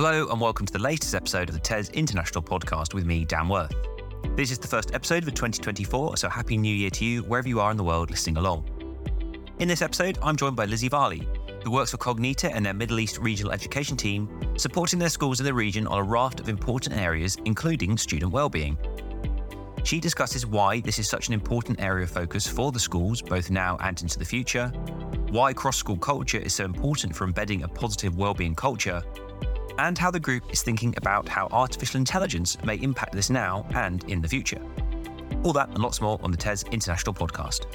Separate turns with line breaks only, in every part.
Hello, and welcome to the latest episode of the TES International podcast with me, Dan Worth. This is the first episode of 2024, so Happy New Year to you wherever you are in the world listening along. In this episode, I'm joined by Lizzie Varley, who works for Cognita and their Middle East regional education team, supporting their schools in the region on a raft of important areas, including student well-being. She discusses why this is such an important area of focus for the schools, both now and into the future, why cross school culture is so important for embedding a positive well-being culture, and how the group is thinking about how artificial intelligence may impact this now and in the future. All that and lots more on the TES International podcast.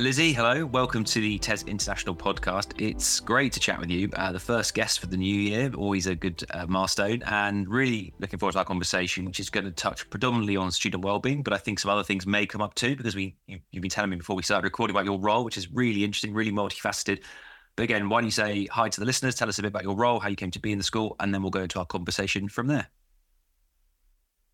Lizzie, hello. Welcome to the TES International podcast. It's great to chat with you. Uh, the first guest for the new year, always a good uh, milestone, and really looking forward to our conversation, which is going to touch predominantly on student well-being, but I think some other things may come up too because we you, have been telling me before we started recording about your role, which is really interesting, really multifaceted. But again, why don't you say hi to the listeners? Tell us a bit about your role, how you came to be in the school, and then we'll go into our conversation from there.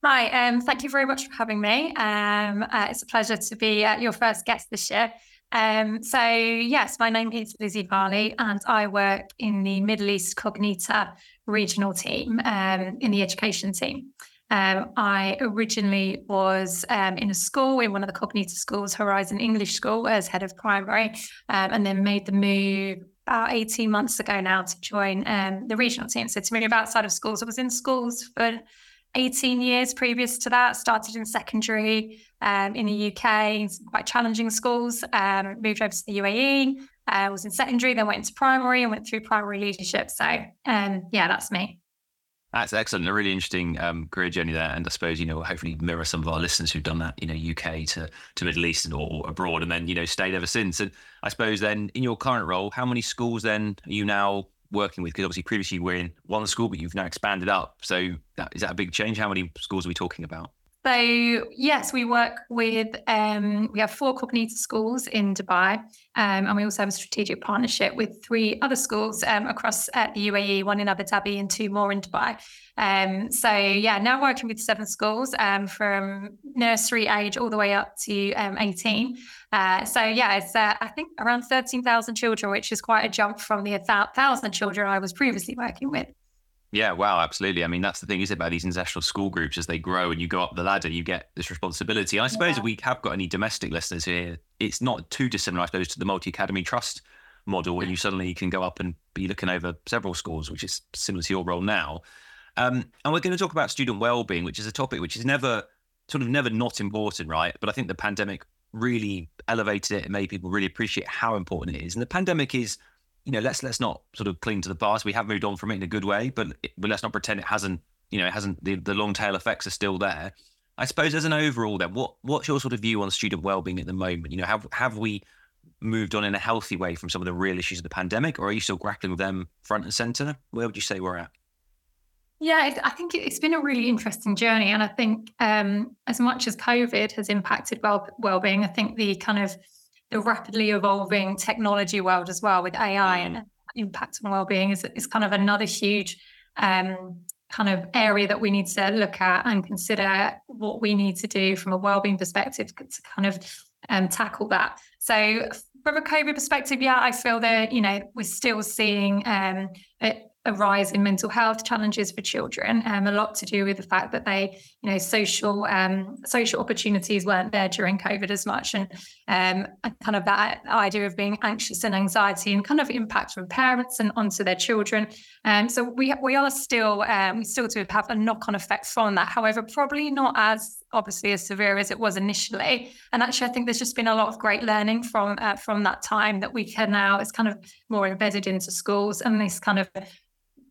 Hi, um, thank you very much for having me. Um, uh, it's a pleasure to be uh, your first guest this year. Um, so, yes, my name is Lizzie Varley, and I work in the Middle East Cognita regional team um, in the education team. Um, I originally was um, in a school, in one of the Cognita schools, Horizon English School, as head of primary, and then made the move about 18 months ago now to join um, the regional team. So to move outside of schools, I was in schools for 18 years previous to that, started in secondary um, in the UK, quite challenging schools, um, moved over to the UAE, uh, was in secondary, then went into primary and went through primary leadership. So um, yeah, that's me.
That's excellent. A really interesting um, career journey there, and I suppose you know hopefully mirror some of our listeners who've done that, you know, UK to to Middle East or, or abroad, and then you know stayed ever since. And I suppose then in your current role, how many schools then are you now working with? Because obviously previously you were in one school, but you've now expanded up. So that, is that a big change? How many schools are we talking about?
So yes, we work with um, we have four Cognita schools in Dubai, um, and we also have a strategic partnership with three other schools um, across uh, the UAE, one in Abu Dhabi and two more in Dubai. Um, so yeah, now working with seven schools um, from nursery age all the way up to um, 18. Uh, so yeah, it's uh, I think around 13,000 children, which is quite a jump from the 1,000 children I was previously working with.
Yeah, wow, absolutely. I mean, that's the thing is it about these international school groups as they grow and you go up the ladder, you get this responsibility. I suppose yeah. if we have got any domestic listeners here, it's not too dissimilar, I suppose, to the multi academy trust model where you suddenly can go up and be looking over several schools, which is similar to your role now. Um, and we're going to talk about student well-being, which is a topic which is never sort of never not important, right? But I think the pandemic really elevated it and made people really appreciate how important it is. And the pandemic is you know, let's let's not sort of cling to the past. We have moved on from it in a good way, but but let's not pretend it hasn't. You know, it hasn't. The, the long tail effects are still there. I suppose as an overall, then, what what's your sort of view on student well-being at the moment? You know, have have we moved on in a healthy way from some of the real issues of the pandemic, or are you still grappling with them front and center? Where would you say we're at?
Yeah, I think it's been a really interesting journey, and I think um, as much as COVID has impacted well well-being, I think the kind of the rapidly evolving technology world as well with AI and mm. impact on well-being is, is kind of another huge um, kind of area that we need to look at and consider what we need to do from a well-being perspective to kind of um, tackle that. So from a COVID perspective, yeah, I feel that you know we're still seeing um, it, a rise in mental health challenges for children, um, a lot to do with the fact that they, you know, social um, social opportunities weren't there during COVID as much, and um, kind of that idea of being anxious and anxiety and kind of impact from parents and onto their children. Um, so we we are still um, we still do have a knock on effect from that. However, probably not as obviously as severe as it was initially. And actually, I think there's just been a lot of great learning from uh, from that time that we can now. It's kind of more embedded into schools and this kind of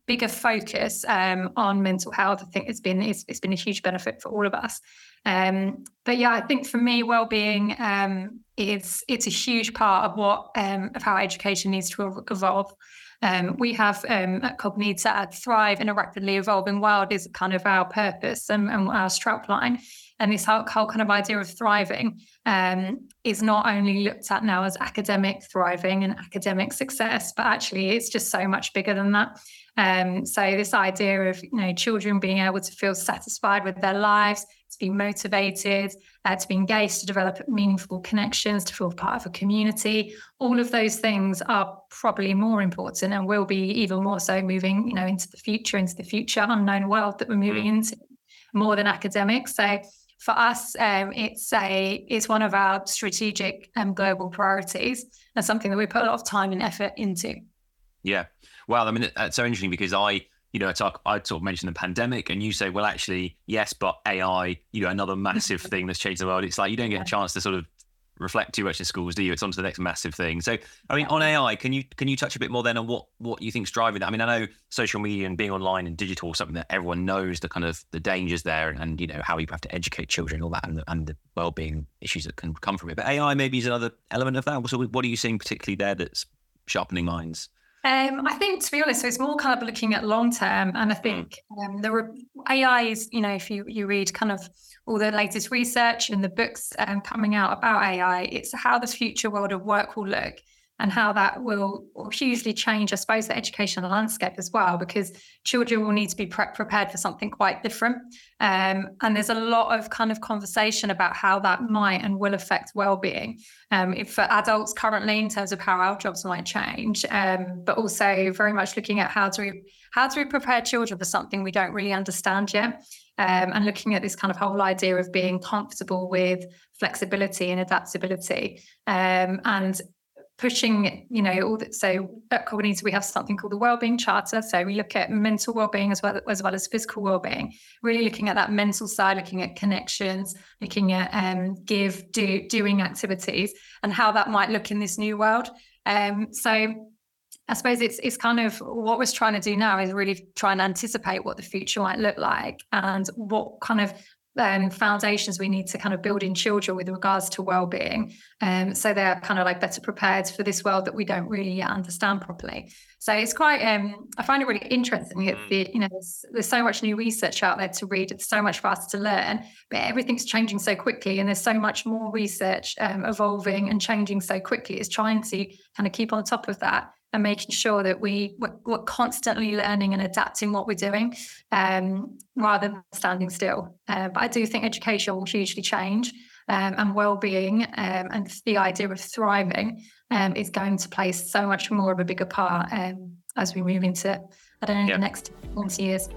bigger focus um, on mental health, I think it's been it's, it's been a huge benefit for all of us. Um, but yeah, I think for me, well-being um, is it's a huge part of what um, of how education needs to evolve. Um, we have um, at Cognita Thrive in a rapidly evolving world is kind of our purpose and, and our strapline. And this whole, whole, kind of idea of thriving is not only looked at now as academic thriving and academic success, but actually it's just so much bigger than that. Um, so this idea of you know children being able to feel satisfied with their lives, to be motivated, uh, to be engaged, to develop meaningful connections, to feel part of a community. All of those things are probably more important and will be even more so moving, you know, into the future, into the future unknown world that we're moving mm. into more than academics. So for us, um, it's a it's one of our strategic um, global priorities and something that we put a lot of time and effort into.
Yeah, well, I mean, it's so interesting because I you know, I talk, I sort of mentioned the pandemic, and you say, well, actually, yes, but AI, you know, another massive thing that's changed the world. It's like you don't get a chance to sort of reflect too much in schools, do you? It's on to the next massive thing. So, I mean, on AI, can you can you touch a bit more then on what what you think's driving that? I mean, I know social media and being online and digital is something that everyone knows the kind of the dangers there, and, and you know how you have to educate children, all that, and the, and the well being issues that can come from it. But AI maybe is another element of that. So, what are you seeing particularly there that's sharpening minds?
Um, I think, to be honest, so it's more kind of looking at long term, and I hmm. think um, there are AI is, you know, if you you read kind of all the latest research and the books um, coming out about AI, it's how the future world of work will look and how that will, hugely change, I suppose, the educational landscape as well, because children will need to be pre- prepared for something quite different. Um, and there's a lot of kind of conversation about how that might and will affect well-being um, for adults currently in terms of how our jobs might change, um, but also very much looking at how do we how do we prepare children for something we don't really understand yet. Um, and looking at this kind of whole idea of being comfortable with flexibility and adaptability um, and pushing, you know, all that. So at Cognita, we have something called the Wellbeing Charter. So we look at mental well-being as well as well as physical well-being. Really looking at that mental side, looking at connections, looking at um, give, do, doing activities, and how that might look in this new world. Um, so I suppose it's it's kind of what we're trying to do now is really try and anticipate what the future might look like and what kind of um, foundations we need to kind of build in children with regards to well-being. Um, so they're kind of like better prepared for this world that we don't really understand properly. So it's quite um, i find it really interesting that the, you know there's, there's so much new research out there to read it's so much faster to learn but everything's changing so quickly and there's so much more research um, evolving and changing so quickly. It's trying to kind of keep on top of that and making sure that we we're, we're constantly learning and adapting what we're doing um, rather than standing still. Uh, but I do think education will hugely change. Um, and well-being um, and the idea of thriving um, is going to play so much more of a bigger part um, as we move into I don't know yeah. the next 20 years.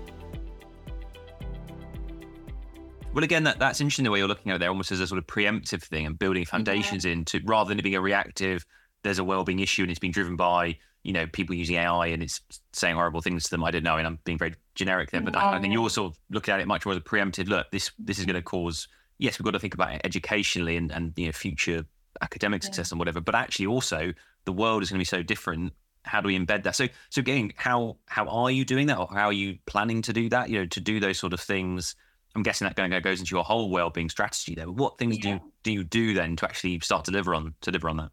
Well, again, that, that's interesting the way you're looking at it there, almost as a sort of preemptive thing and building foundations yeah. into rather than it being a reactive there's a well-being issue and it's being driven by you know people using AI and it's saying horrible things to them. I don't know, and I'm being very generic there, but yeah. I, I think you're sort of looking at it much more as a preemptive look. This this is going to cause. Yes, we've got to think about it educationally and and you know future academic yeah. success and whatever, but actually also the world is going to be so different. How do we embed that? So so again, how how are you doing that, or how are you planning to do that? You know, to do those sort of things. I'm guessing that going goes into your whole well-being strategy there. What things yeah. do you, do you do then to actually start to deliver on to deliver on that?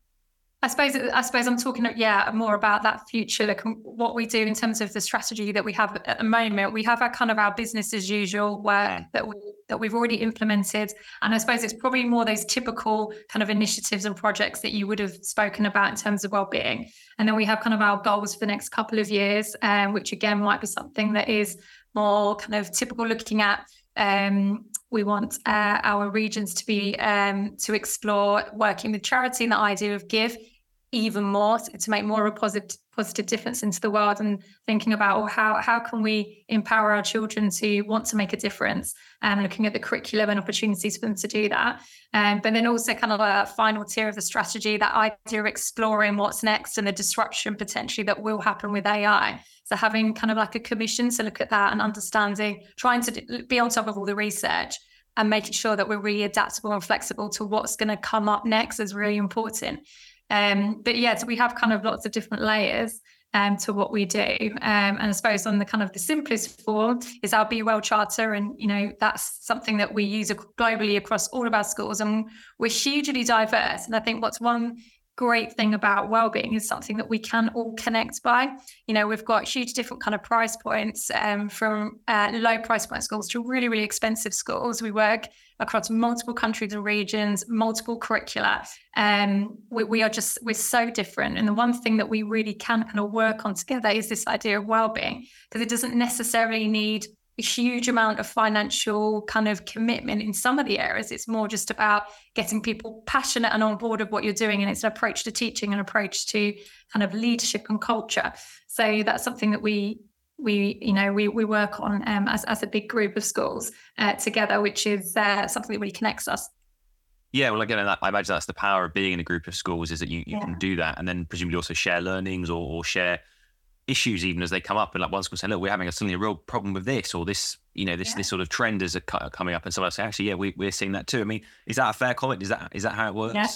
I suppose I suppose I'm talking yeah more about that future look and what we do in terms of the strategy that we have at the moment. We have our kind of our business as usual work that we that we've already implemented, and I suppose it's probably more those typical kind of initiatives and projects that you would have spoken about in terms of well-being. And then we have kind of our goals for the next couple of years, um, which again might be something that is more kind of typical looking at um, we want uh, our regions to be um, to explore working with charity and the idea of give even more to, to make more of a positive positive difference into the world and thinking about well, how how can we empower our children to want to make a difference? And looking at the curriculum and opportunities for them to do that. Um, but then also kind of a final tier of the strategy that idea of exploring what's next and the disruption potentially that will happen with ai so having kind of like a commission to look at that and understanding trying to be on top of all the research and making sure that we're really adaptable and flexible to what's going to come up next is really important um, but yeah, so we have kind of lots of different layers um, to what we do. Um, and I suppose on the kind of the simplest form is our Be Well Charter. And, you know, that's something that we use globally across all of our schools. And we're hugely diverse. And I think what's one great thing about well-being is something that we can all connect by. You know we've got huge different kind of price points um, from uh, low price point schools to really really expensive schools. We work across multiple countries and regions multiple curricula. Um, we, we are just we're so different. And the one thing that we really can kind of work on together is this idea of well-being because it doesn't necessarily need a huge amount of financial kind of commitment in some of the areas. It's more just about getting people passionate and on board of what you're doing. And it's an approach to teaching, an approach to kind of leadership and culture. So that's something that we we you know we we work on um, as as a big group of schools uh, together, which is uh, something that really connects us.
Yeah, well, again, I imagine that's the power of being in a group of schools is that you, you yeah. can do that, and then presumably also share learnings or, or share issues even as they come up. And like one school say, look, we're having a, suddenly a real problem with this, or this, you know, this yeah. this sort of trend is a, coming up, and someone say, actually, yeah, we, we're seeing that too. I mean, is that a fair comment? Is that is that how it works?
Yeah.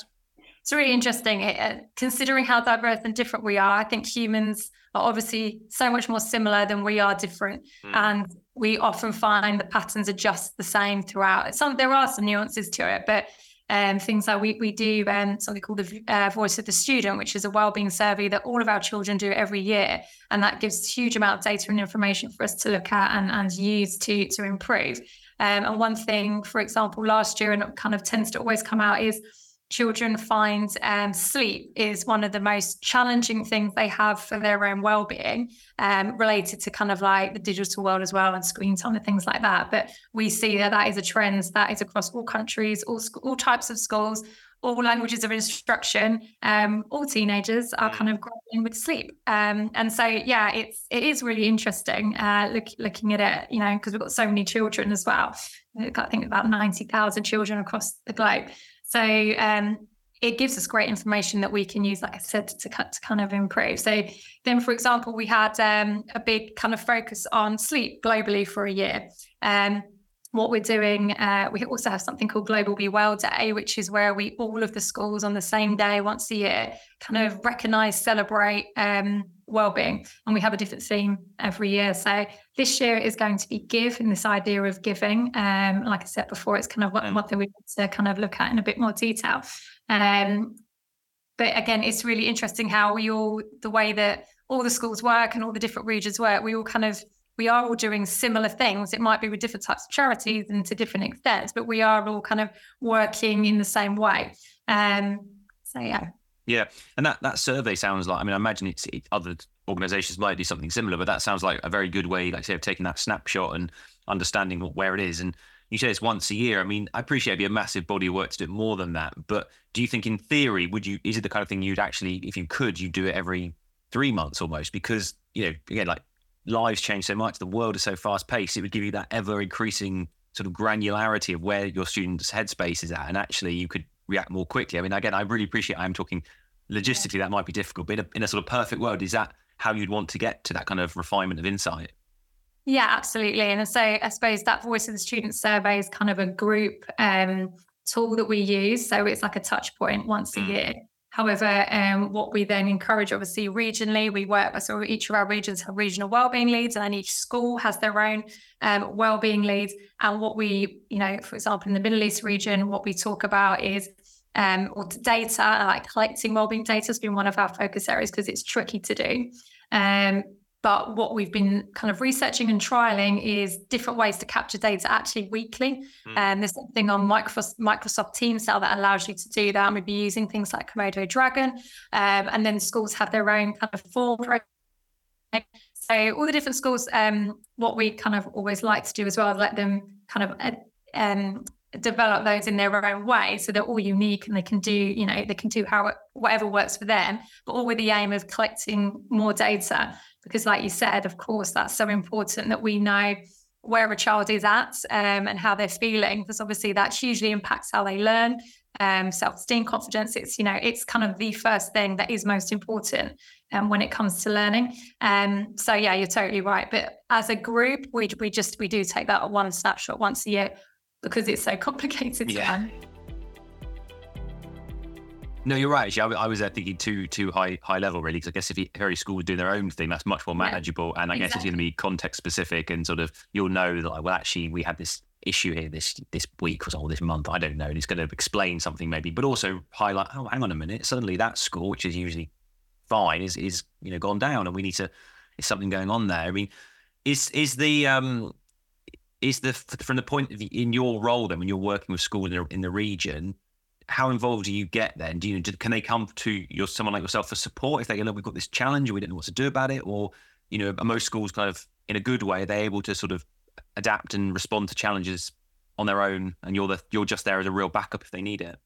It's really interesting, uh, considering how diverse and different we are. I think humans are obviously so much more similar than we are different, mm. and we often find the patterns are just the same throughout. Some there are some nuances to it, but um, things like we, we do um, something called the uh, Voice of the Student, which is a wellbeing survey that all of our children do every year. And that gives huge amount of data and information for us to look at and, and use to, to improve. Um, and one thing, for example, last year, and it kind of tends to always come out, is children find um, sleep is one of the most challenging things they have for their own well-being um, related to kind of like the digital world as well and screen time and things like that. But we see that that is a trend that is across all countries all, all types of schools all languages of instruction um, all teenagers are kind of grappling with sleep. Um, and so yeah it's it is really interesting uh, look, looking at it you know because we've got so many children as well. I think about 90000 children across the globe so um, it gives us great information that we can use, like I said, to, to, kind of improve. So then, for example, we had um, a big kind of focus on sleep globally for a year. Um, what we're doing, uh, we also have something called Global Be Well Day, which is where we all of the schools on the same day once a year kind of recognize, celebrate um, well-being, and we have a different theme every year. So this year is going to be give, and this idea of giving. Um, like I said before, it's kind of one, one thing we want to kind of look at in a bit more detail. Um, but again, it's really interesting how we all the way that all the schools work and all the different regions work. We all kind of we are all doing similar things. It might be with different types of charities and to different extents, but we are all kind of working in the same way. Um, so yeah.
Yeah, and that that survey sounds like. I mean, I imagine it's it, other organisations might do something similar, but that sounds like a very good way, like say, of taking that snapshot and understanding where it is. And you say it's once a year. I mean, I appreciate it'd be a massive body of work to do more than that. But do you think, in theory, would you? Is it the kind of thing you'd actually, if you could, you do it every three months almost? Because you know, again, like lives change so much, the world is so fast paced, it would give you that ever increasing sort of granularity of where your student's headspace is at. And actually, you could react more quickly. I mean, again, I really appreciate I'm talking logistically, that might be difficult, but in a, in a sort of perfect world, is that how you'd want to get to that kind of refinement of insight?
Yeah, absolutely. And so I suppose that voice of the student survey is kind of a group um, tool that we use. So it's like a touch point once a mm. year. However, um, what we then encourage, obviously, regionally, we work, so each of our regions have regional wellbeing leads, and then each school has their own um, wellbeing leads. And what we, you know, for example, in the Middle East region, what we talk about is um, or data, like collecting wellbeing data has been one of our focus areas because it's tricky to do. Um, but what we've been kind of researching and trialing is different ways to capture data actually weekly. Mm. And there's something on Microsoft, Microsoft Teams now that allows you to do that. And we'd be using things like Komodo Dragon. Um, and then schools have their own kind of form. So all the different schools, um, what we kind of always like to do as well, let them kind of uh, um, develop those in their own way so they're all unique and they can do you know they can do how whatever works for them but all with the aim of collecting more data because like you said of course that's so important that we know where a child is at um, and how they're feeling because obviously that hugely impacts how they learn um, self-esteem confidence. It's you know it's kind of the first thing that is most important um, when it comes to learning. Um, so yeah you're totally right. But as a group we, we just we do take that one snapshot once a year because it's so complicated yeah.
No, you're right. Actually, I, I was uh, thinking too too high high level really, because I guess if every school was doing their own thing, that's much more manageable, yeah, and I exactly. guess it's going to be context specific, and sort of you'll know that like, well, actually, we had this issue here this this week or this month. I don't know, and it's going to explain something maybe, but also highlight. Oh, hang on a minute. Suddenly, that school, which is usually fine, is is you know gone down, and we need to. Is something going on there? I mean, is is the um is the from the point of in your role then when you're working with schools in the, in the region how involved do you get then do you can they come to your someone like yourself for support if they go look we've got this challenge and we don't know what to do about it or you know are most schools kind of in a good way are they able to sort of adapt and respond to challenges on their own, and you're the you're just there as a real backup if they need it.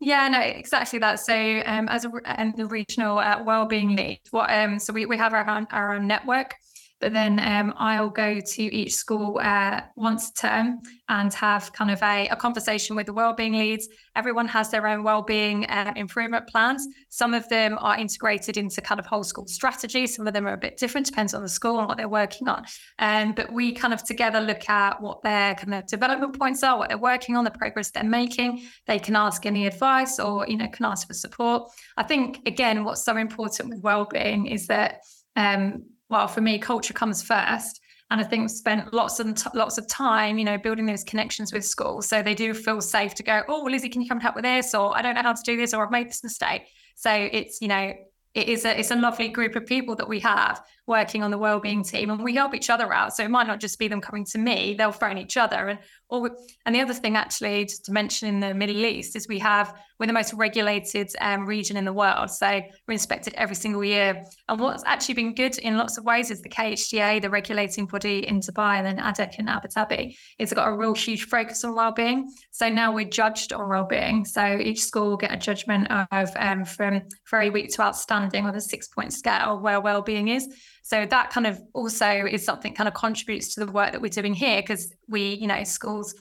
Yeah, no, exactly that. So, um, as a um, the regional uh, wellbeing lead, what um, so we, we have our our own network but then um, I'll go to each school uh, once a term and have kind of a, a, conversation with the wellbeing leads. Everyone has their own wellbeing uh, improvement plans. Some of them are integrated into kind of whole school strategy. Some of them are a bit different, depends on the school and what they're working on. Um, but we kind of together look at what their kind of development points are, what they're working on, the progress they're making. They can ask any advice or you know can ask for support. I think again, what's so important with wellbeing is that um, well, for me, culture comes first. And I think we've spent lots and lots of time, you know, building those connections with schools. So they do feel safe to go, oh, Lizzie, can you come and help with this? Or I don't know how to do this, or I've made this mistake. So it's, you know, it is a it's a lovely group of people that we have working on the wellbeing team and we help each other out. So it might not just be them coming to me they'll phone each other. And or and the other thing actually just to mention in the middle east is we have we're the most regulated um, region in the world. So we're inspected every single year. And what's actually been good in lots of ways is the KHDA the regulating body in dubai and then adec in abu dhabi. It's got a real huge focus on wellbeing. So now we're judged on wellbeing. So each school will get a judgment of um, from very weak to outstanding on a six point scale where wellbeing is so that kind of also is something kind of contributes to the work that we're doing here because we, you know, schools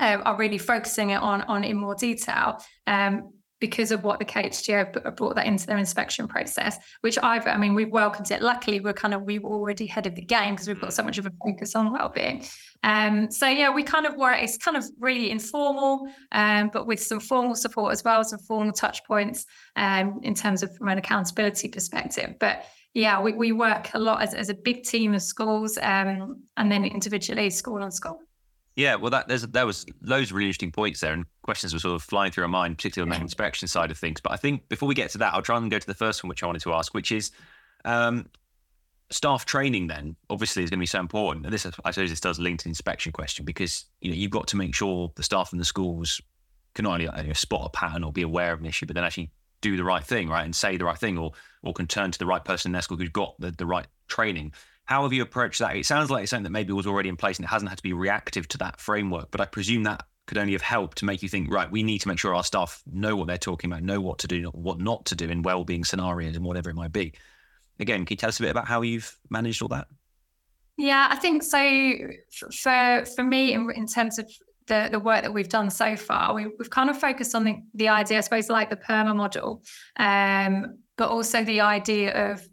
uh, are really focusing it on on in more detail. Um, because of what the KHDA brought that into their inspection process, which I've, I mean, we've welcomed it. Luckily, we're kind of, we were already ahead of the game because we've got so much of a focus on well-being. Um, so yeah, we kind of work, it's kind of really informal, um, but with some formal support as well, some formal touch points um, in terms of from an accountability perspective. But yeah, we, we work a lot as, as a big team of schools um, and then individually school on school.
Yeah, well, that there's there was loads of really interesting points there, and questions were sort of flying through our mind, particularly on the inspection side of things. But I think before we get to that, I'll try and go to the first one, which I wanted to ask, which is um, staff training. Then obviously is going to be so important, and this I suppose this does link to the inspection question because you know you've got to make sure the staff in the schools can not only you know, spot a pattern or be aware of an issue, but then actually do the right thing, right, and say the right thing, or or can turn to the right person in their school who's got the, the right training. How have you approached that? It sounds like it's something that maybe was already in place and it hasn't had to be reactive to that framework, but I presume that could only have helped to make you think, right, we need to make sure our staff know what they're talking about, know what to do, what not to do in well-being scenarios and whatever it might be. Again, can you tell us a bit about how you've managed all that?
Yeah, I think so. For for me, in, in terms of the, the work that we've done so far, we, have kind of focused on the, the idea, I suppose, like the PERMA model, um, but also the idea of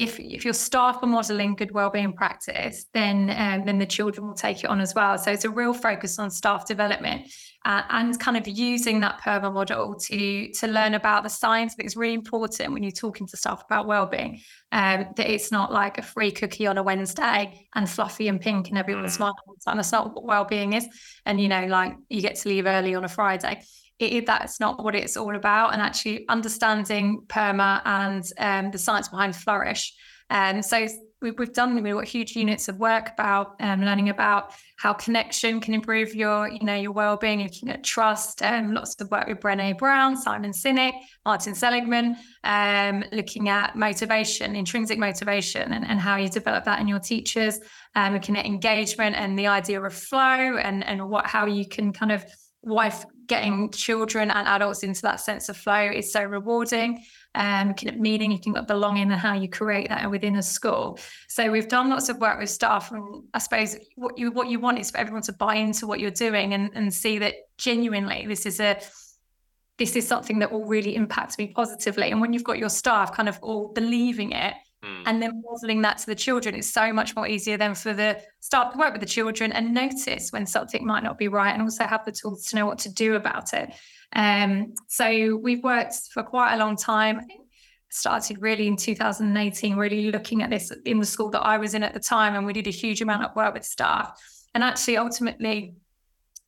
if if your staff are modelling good wellbeing practice, then um, then the children will take it on as well. So it's a real focus on staff development uh, and kind of using that PERMA model to to learn about the science. But it's really important when you're talking to staff about wellbeing um, that it's not like a free cookie on a Wednesday and fluffy and pink and everyone's mm. smiling. And that's not what wellbeing is. And you know, like you get to leave early on a Friday it, that's not what it's all about. And actually understanding PERMA and um, the science behind Flourish. And so we, have done we've got huge units of work about um, learning about how connection can improve your you know your well-being looking at trust um, lots of work with Brené Brown Simon Sinek Martin Seligman um, looking at motivation intrinsic motivation and, and how you develop that in your teachers um, looking at engagement and the idea of flow and and what how you can kind of wife getting children and adults into that sense of flow is so rewarding. Um, meaning, looking at belonging and how you create that within a school. So we've done lots of work with staff, and I suppose what you what you want is for everyone to buy into what you're doing and, and see that genuinely this is a this is something that will really impact me positively. And when you've got your staff kind of all believing it, Mm. And then modeling that to the children is so much more easier than for the staff to work with the children and notice when something might not be right and also have the tools to know what to do about it. Um, so we've worked for quite a long time. started really in 2018, really looking at this in the school that I was in at the time, and we did a huge amount of work with staff. And actually, ultimately,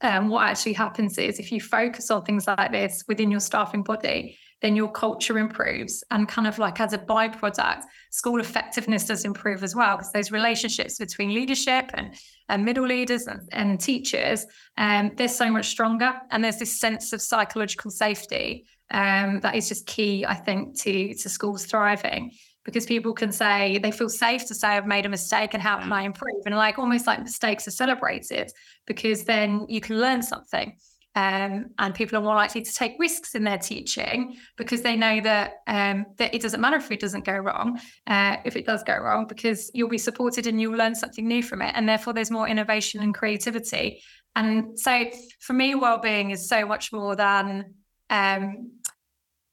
um, what actually happens is if you focus on things like this within your staffing body, then your culture improves. And kind of like as a byproduct, school effectiveness does improve as well, because those relationships between leadership and, and middle leaders and, and teachers, um, they're so much stronger. And there's this sense of psychological safety Um, that is just key, I think, to to schools thriving because people can say they feel safe to say I've made a mistake and how can mm. I improve? And like almost like mistakes are celebrated because then you can learn something. Um, and people are more likely to take risks in their teaching because they know that um, that it doesn't matter if it doesn't go wrong, uh, if it does go wrong, because you'll be supported and you'll learn something new from it, and therefore there's more innovation and creativity. And so, for me, well-being is so much more than um,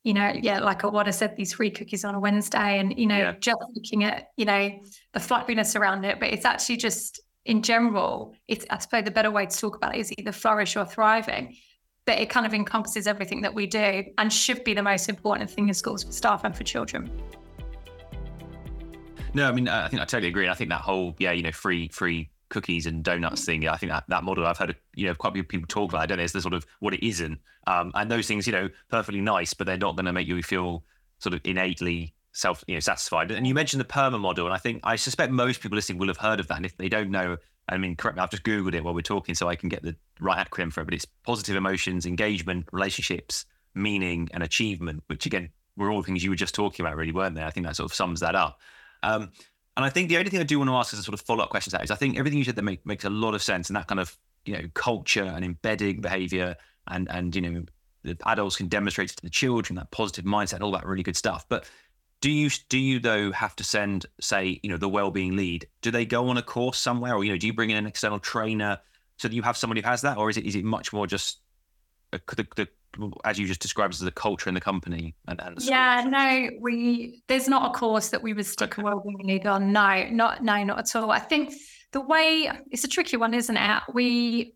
you know, yeah, like what I said, these free cookies on a Wednesday, and you know, yeah. just looking at you know the fluffiness around it, but it's actually just in general, it's I suppose the better way to talk about it is either flourish or thriving. But it kind of encompasses everything that we do and should be the most important thing in schools for staff and for children.
No, I mean, I think I totally agree. I think that whole, yeah, you know, free, free cookies and donuts thing. I think that, that model I've heard, you know, quite a few people talk about. I don't know, it's the sort of what it isn't. Um, and those things, you know, perfectly nice, but they're not going to make you feel sort of innately self, you know, satisfied. And you mentioned the PERMA model, and I think I suspect most people listening will have heard of that. And if they don't know, I mean, correct me, I've just googled it while we're talking, so I can get the right acronym for it. But it's positive emotions, engagement, relationships, meaning, and achievement. Which again, were all things you were just talking about, really, weren't they? I think that sort of sums that up. Um, and I think the only thing I do want to ask as a sort of follow up question to that is I think everything you said that make, makes a lot of sense and that kind of, you know, culture and embedding behavior and, and, you know, the adults can demonstrate to the children that positive mindset, and all that really good stuff. But do you, do you though have to send, say, you know, the well-being lead, do they go on a course somewhere or, you know, do you bring in an external trainer so that you have somebody who has that? Or is it, is it much more just a, the, the as you just described as the culture in the company and, and the
yeah no we there's not a course that we would stick okay. a wellbeing lead on. No not no not at all. I think the way it's a tricky one isn't it? We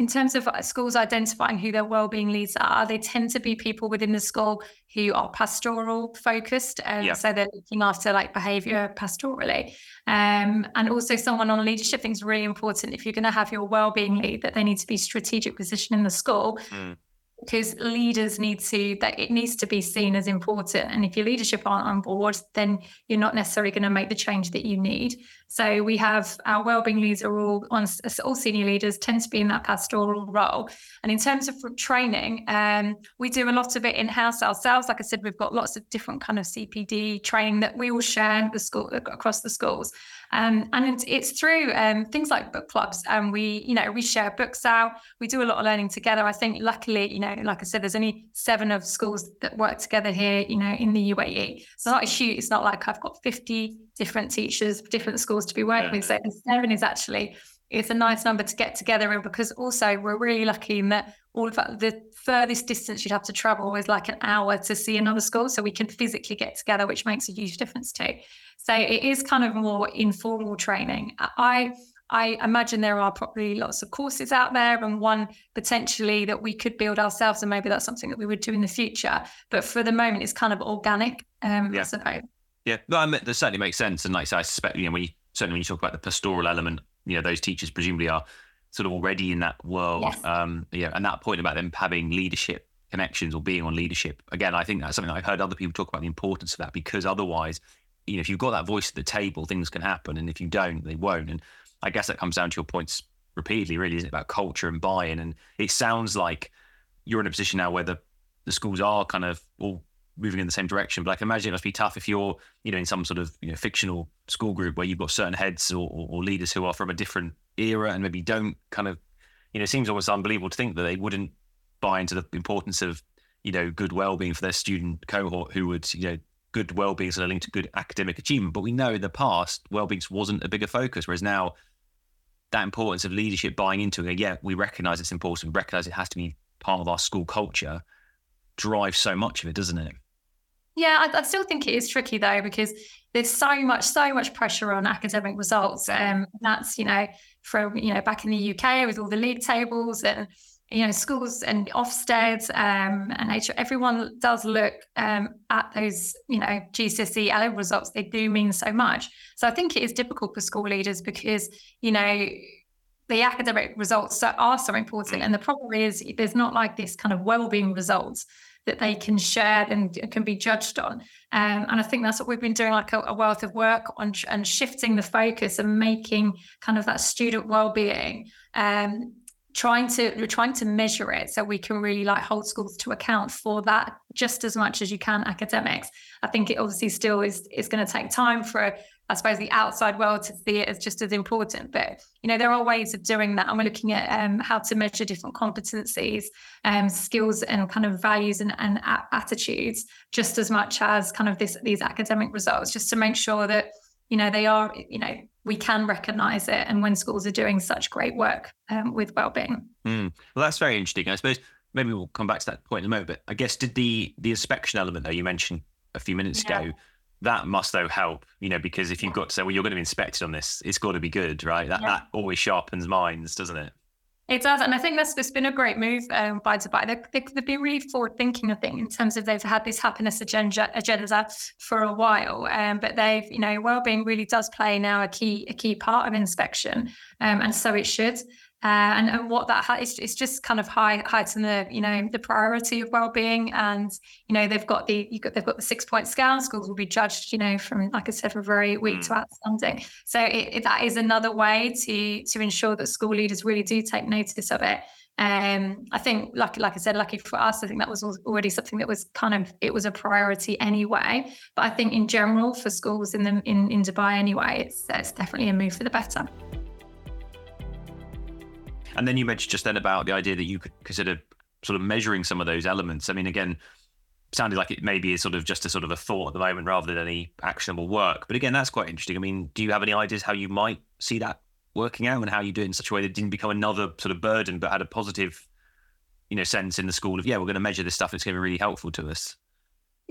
in terms of schools identifying who their wellbeing leads are, they tend to be people within the school who are pastoral focused, and yeah. so they're looking after like behaviour pastorally. Um, and also, someone on leadership things really important. If you're going to have your wellbeing lead, that they need to be strategic position in the school. Mm because leaders need to that it needs to be seen as important. And if your leadership aren't on board then you're not necessarily going to make the change that you need. So we have our wellbeing leads are all all senior leaders tend to be in that pastoral role. And in terms of training um, we do a lot of it in-house ourselves. Like i said we've got lots of different kind of cpd training that we all share the school across the schools um, and it's through um, things like book clubs. And we, you know, we share books out. We do a lot of learning together. I think luckily, you know, like I said, there's only seven of schools that work together here, you know, in the UAE. So not a huge, it's not like I've got 50 different teachers, different schools to be working yeah. with. So seven is actually it's a nice number to get together in because also we're really lucky in that all of that, the furthest distance you'd have to travel is like an hour to see another school. So we can physically get together, which makes a huge difference too. So it is kind of more informal training. I I imagine there are probably lots of courses out there, and one potentially that we could build ourselves, and maybe that's something that we would do in the future. But for the moment, it's kind of organic. Um,
yeah. Yeah, no, I mean, that certainly makes sense, and like I suspect, you know, when you certainly when you talk about the pastoral element, you know, those teachers presumably are sort of already in that world. Yes. Um, yeah, and that point about them having leadership connections or being on leadership. Again, I think that's something I've heard other people talk about the importance of that because otherwise you know, if you've got that voice at the table, things can happen, and if you don't, they won't. And I guess that comes down to your points repeatedly. Really, is it about culture and buy-in? And it sounds like you're in a position now where the the schools are kind of all moving in the same direction. But I can imagine it must be tough if you're, you know, in some sort of you know fictional school group where you've got certain heads or, or, or leaders who are from a different era and maybe don't kind of, you know, it seems almost unbelievable to think that they wouldn't buy into the importance of, you know, good well-being for their student cohort who would, you know, good well-being is linked to good academic achievement. But we know in the past, well-being wasn't a bigger focus, whereas now that importance of leadership buying into it, yeah, we recognize it's important, recognize it has to be part of our school culture, drives so much of it, doesn't it?
Yeah, I, I still think it is tricky though, because there's so much, so much pressure on academic results. Um, that's, you know, from, you know, back in the UK with all the league tables and you know, schools and Ofsted um, and nature, everyone does look um, at those, you know, GCSE A results. They do mean so much. So I think it is difficult for school leaders because, you know, the academic results are so important. And the problem is there's not like this kind of well-being results that they can share and can be judged on. Um, and I think that's what we've been doing, like a, a wealth of work on and shifting the focus and making kind of that student well-being um, trying to we're trying to measure it so we can really like hold schools to account for that just as much as you can academics i think it obviously still is is going to take time for i suppose the outside world to see it as just as important but you know there are ways of doing that and we're looking at um, how to measure different competencies um, skills and kind of values and, and a- attitudes just as much as kind of this these academic results just to make sure that you know they are you know we can recognize it and when schools are doing such great work um, with well-being
mm. well that's very interesting i suppose maybe we'll come back to that point in a moment but i guess did the the inspection element though you mentioned a few minutes yeah. ago that must though help you know because if you've got to say well you're going to be inspected on this it's got to be good right that, yeah. that always sharpens minds doesn't it
it does, and I think that's it's been a great move um, by Dubai. They, they, have been really forward thinking, I think, in terms of they've had this happiness agenda, agenda for a while. Um, but they've, you know, well-being really does play now a key a key part of inspection, um, and so it should. Uh, and, and what that has, it's, just kind of high heighten the you know the priority of well-being and you know they've got the got, they've got the six point scale schools will be judged you know from like i said from very weak mm. to outstanding so it, it, that is another way to to ensure that school leaders really do take notice of it um, I think, like like I said, lucky for us, I think that was already something that was kind of it was a priority anyway. But I think in general for schools in the in, in Dubai anyway, it's it's definitely a move for the better.
And then you mentioned just then about the idea that you could consider sort of measuring some of those elements. I mean, again, sounded like it maybe is sort of just a sort of a thought at the moment rather than any actionable work. But again, that's quite interesting. I mean, do you have any ideas how you might see that working out and how you do it in such a way that it didn't become another sort of burden, but had a positive, you know, sense in the school of yeah, we're going to measure this stuff. It's going to be really helpful to us.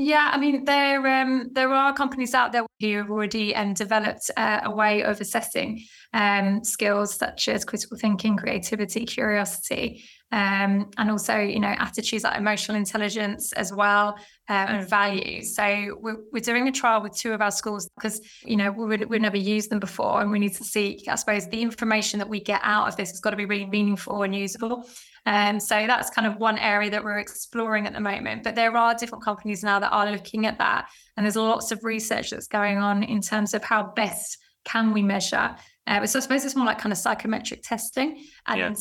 Yeah, I mean there um, there are companies out there who have already um, developed uh, a way of assessing um, skills such as critical thinking, creativity, curiosity, um, and also you know attitudes like emotional intelligence as well uh, and values. So we're, we're doing a trial with two of our schools because you know we would we've never used them before, and we need to see I suppose the information that we get out of this has got to be really meaningful and usable. Um, so that's kind of one area that we're exploring at the moment. But there are different companies now that are looking at that. And there's lots of research that's going on in terms of how best can we measure. Uh, so I suppose it's more like kind of psychometric testing. And yeah.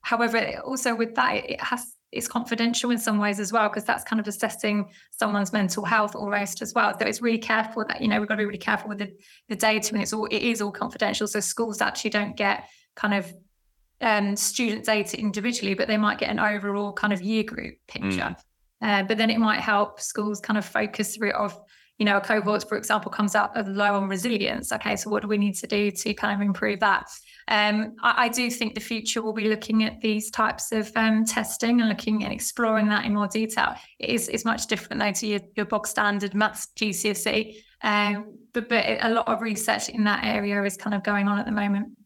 However, also with that, it has it's confidential in some ways as well because that's kind of assessing someone's mental health almost as well so it's really careful that you know we've got to be really careful with the, the data and it's all it is all confidential so schools actually don't get kind of um, student data individually, but they might get an overall kind of year group picture. Mm. Uh, but then it might help schools kind of focus through of, you know, a cohort, for example, comes out of low on resilience. Okay, so what do we need to do to kind of improve that? Um, I, I, do think the future will be looking at these types of um, testing and looking and exploring that in more detail. It is it's much different though to your, your bog standard maths GCSE. Um, but, but a lot of research in that area is kind of going on at the moment.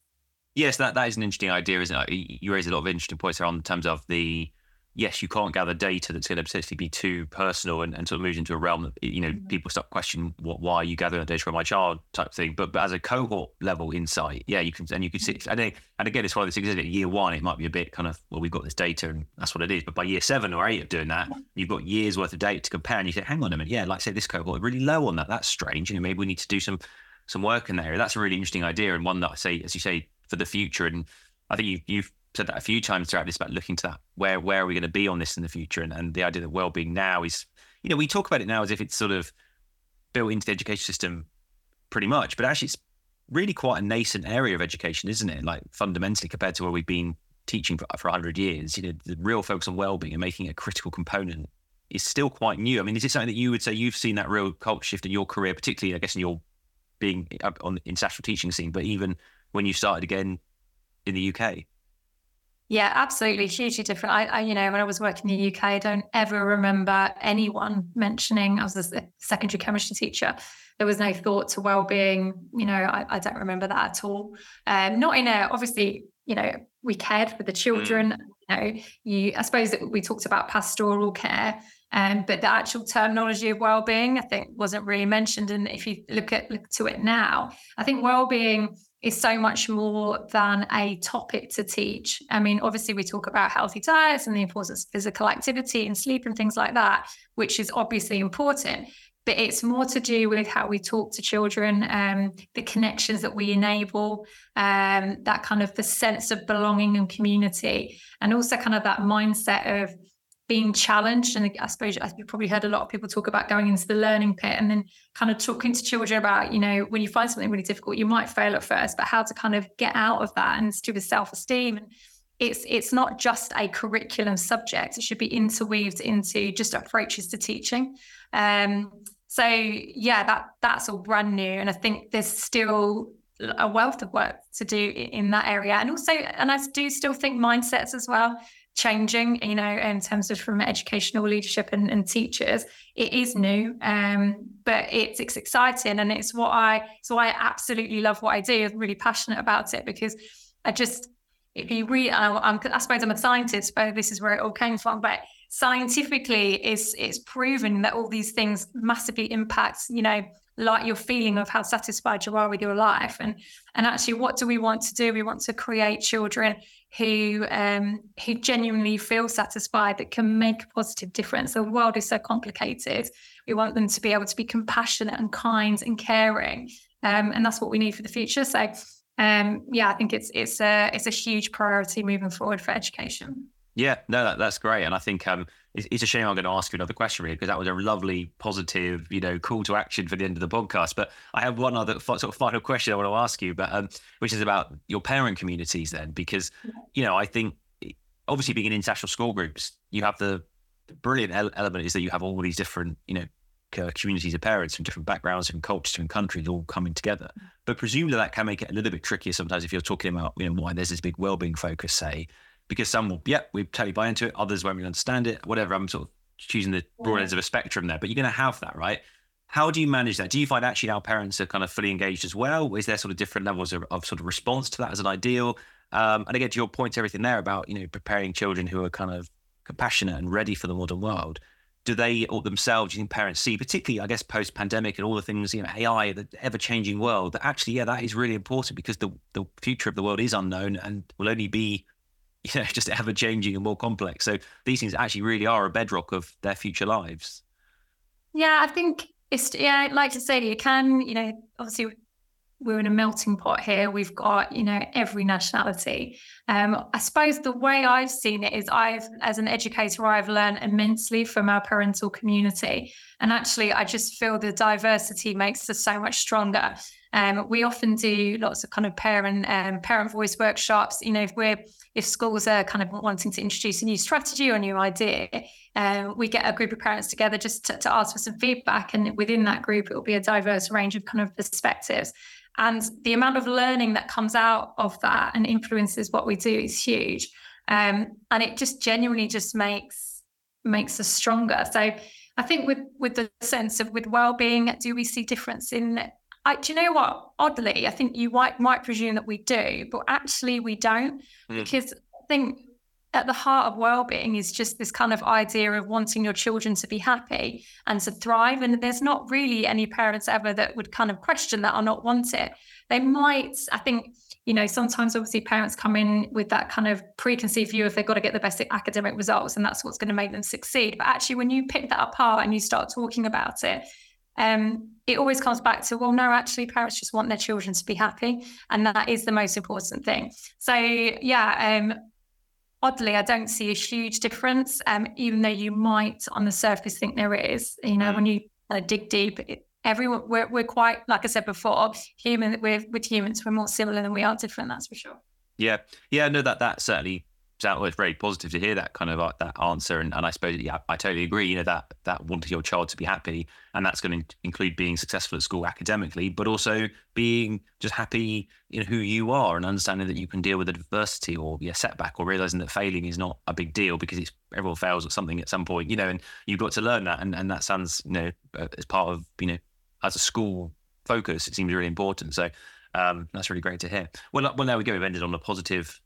Yes, that, that is an interesting idea, isn't it? You raise a lot of interesting points around in terms of the yes, you can't gather data that's going to potentially be too personal and, and sort of moves into a realm that you know mm-hmm. people start questioning what why are you gathering data from my child type thing. But but as a cohort level insight, yeah, you can and you can see. And, and again, it's one of those things. Year one, it might be a bit kind of well, we've got this data and that's what it is. But by year seven or eight of doing that, you've got years worth of data to compare, and you say, hang on a minute, yeah, like say this cohort really low on that. That's strange. You know, maybe we need to do some some work in there. That's a really interesting idea and one that I say, as you say, for the future. And I think you, you've said that a few times throughout this about looking to that where where are we going to be on this in the future? And, and the idea that well-being now is you know we talk about it now as if it's sort of built into the education system pretty much but actually it's really quite a nascent area of education isn't it? Like fundamentally compared to where we've been teaching for, for 100 years you know the real focus on well-being and making a critical component is still quite new. I mean is it something that you would say you've seen that real culture shift in your career particularly i guess in your being on the international teaching scene but even when you started again in the UK?
Yeah, absolutely. Hugely different. I, I, you know, when I was working in the UK, I don't ever remember anyone mentioning, I was a secondary chemistry teacher. There was no thought to well-being. You know, I, I don't remember that at all. Um, not in a, obviously, you know, we cared for the children. Mm. You know, you, I suppose that we talked about pastoral care, um, but the actual terminology of well-being, I think, wasn't really mentioned. And if you look at look to it now, I think well-being is so much more than a topic to teach. I mean, obviously, we talk about healthy diets and the importance of physical activity and sleep and things like that, which is obviously important. but it's more to do with how we talk to children, um, the connections that we enable, um, that kind of the sense of belonging and community, and also kind of that mindset of being challenged. And I suppose you've probably heard a lot of people talk about going into the learning pit and then kind of talking to children about, you know, when you find something really difficult, you might fail at first, but how to kind of get out of that and to with self-esteem. And it's it's not just a curriculum subject. It should be interweaved into just approaches to teaching. Um, so yeah, that that's all brand new, and I think there's still a wealth of work to do in that area, and also, and I do still think mindsets as well changing. You know, in terms of from educational leadership and, and teachers, it is new, um, but it's it's exciting, and it's what I so I absolutely love what I do. I'm really passionate about it because I just if you read, I, I suppose I'm a scientist, but this is where it all came from, but scientifically it's it's proven that all these things massively impact you know like your feeling of how satisfied you are with your life. And and actually what do we want to do? We want to create children who um who genuinely feel satisfied that can make a positive difference. The world is so complicated. We want them to be able to be compassionate and kind and caring. Um, and that's what we need for the future. So um yeah i think it's it's a it's a huge priority moving forward for education.
Yeah, no, that, that's great, and I think um, it's, it's, a shame I'm going to ask you another question really because that was a lovely, positive, you know, call to action for the end of the podcast. But I have one other sort of final question I want to ask you, but um, which is about your parent communities then, because you know I think obviously being in international school groups, you have the brilliant element is that you have all these different, you know, communities of parents from different backgrounds, different cultures, different countries, all coming together. But presumably that can make it a little bit trickier sometimes if you're talking about, you know, why there's this big well-being focus, say, because some will, yeah, we totally buy into it. Others won't really understand it. Whatever. I'm sort of choosing the broad ends of a spectrum there, but you're going to have that, right? How do you manage that? Do you find actually our parents are kind of fully engaged as well? Is there sort of different levels of, of sort of response to that as an ideal? Um, and again, to your point, everything there about you know preparing children who are kind of compassionate and ready for the modern world. Do they or themselves, do you think parents see, particularly I guess post pandemic and all the things, you know, AI, the ever changing world, that actually, yeah, that is really important because the the future of the world is unknown and will only be you know, just ever changing and more complex. So these things actually really are a bedrock of their future lives.
Yeah, I think it's yeah, I'd like to say you can, you know, obviously we're in a melting pot here. We've got, you know, every nationality. Um, I suppose the way I've seen it is I've, as an educator, I've learned immensely from our parental community. And actually, I just feel the diversity makes us so much stronger. Um, we often do lots of kind of parent um, parent voice workshops. You know, if we're if schools are kind of wanting to introduce a new strategy or a new idea, um, we get a group of parents together just to, to ask for some feedback. And within that group, it will be a diverse range of kind of perspectives. And the amount of learning that comes out of that and influences what we do is huge. Um, and it just genuinely just makes makes us stronger. So I think with with the sense of with well-being, do we see difference in I, do you know what? Oddly, I think you might might presume that we do, but actually we don't, mm. because I think at the heart of well-being is just this kind of idea of wanting your children to be happy and to thrive. And there's not really any parents ever that would kind of question that or not want it. They might, I think, you know, sometimes obviously parents come in with that kind of preconceived view if they've got to get the best academic results and that's what's going to make them succeed. But actually, when you pick that apart and you start talking about it, um, it always comes back to well no actually parents just want their children to be happy and that is the most important thing. So yeah um, oddly i don't see a huge difference um, even though you might on the surface think there is. You know mm. when you uh, dig deep it, everyone we're, we're quite like i said before human we're with humans we're more similar than we are different that's for sure.
Yeah. Yeah no that that certainly well, it's very positive to hear that kind of uh, that answer, and, and I suppose yeah, I totally agree. You know that that wanting your child to be happy, and that's going to include being successful at school academically, but also being just happy in who you are and understanding that you can deal with adversity or a setback, or realizing that failing is not a big deal because it's everyone fails at something at some point. You know, and you've got to learn that, and and that sounds you know uh, as part of you know as a school focus, it seems really important. So. Um, that's really great to hear. Well, well, there we go. We've ended on a positive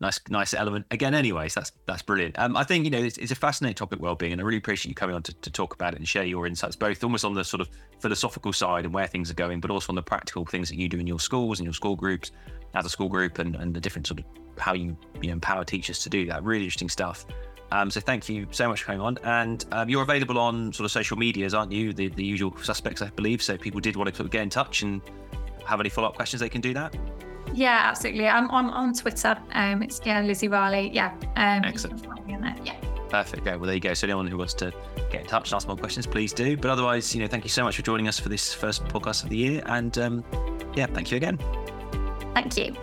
nice nice element again anyways that's that's brilliant um, i think you know it's, it's, a fascinating topic well-being and i really appreciate you coming on to, to, talk about it and share your insights both almost on the sort of philosophical side and where things are going but also on the practical things that you do in your schools and your school groups as a school group and, and the different sort of how you, you know, empower teachers to do that really interesting stuff Um, so thank you so much for coming on. And um, you're available on sort of social medias, aren't you? The, the usual suspects, I believe. So people did want to get in touch and have any follow up questions, they can do that.
Yeah, absolutely. I'm, I'm on Twitter. Um, it's yeah, Lizzie Varley. Yeah. Um,
Excellent.
Yeah.
Perfect. Okay. Well, there you go. So anyone who wants to get in touch and ask more questions, please do. But otherwise, you know, thank you so much for joining us for this first podcast of the year. And um, yeah, thank you again.
Thank you.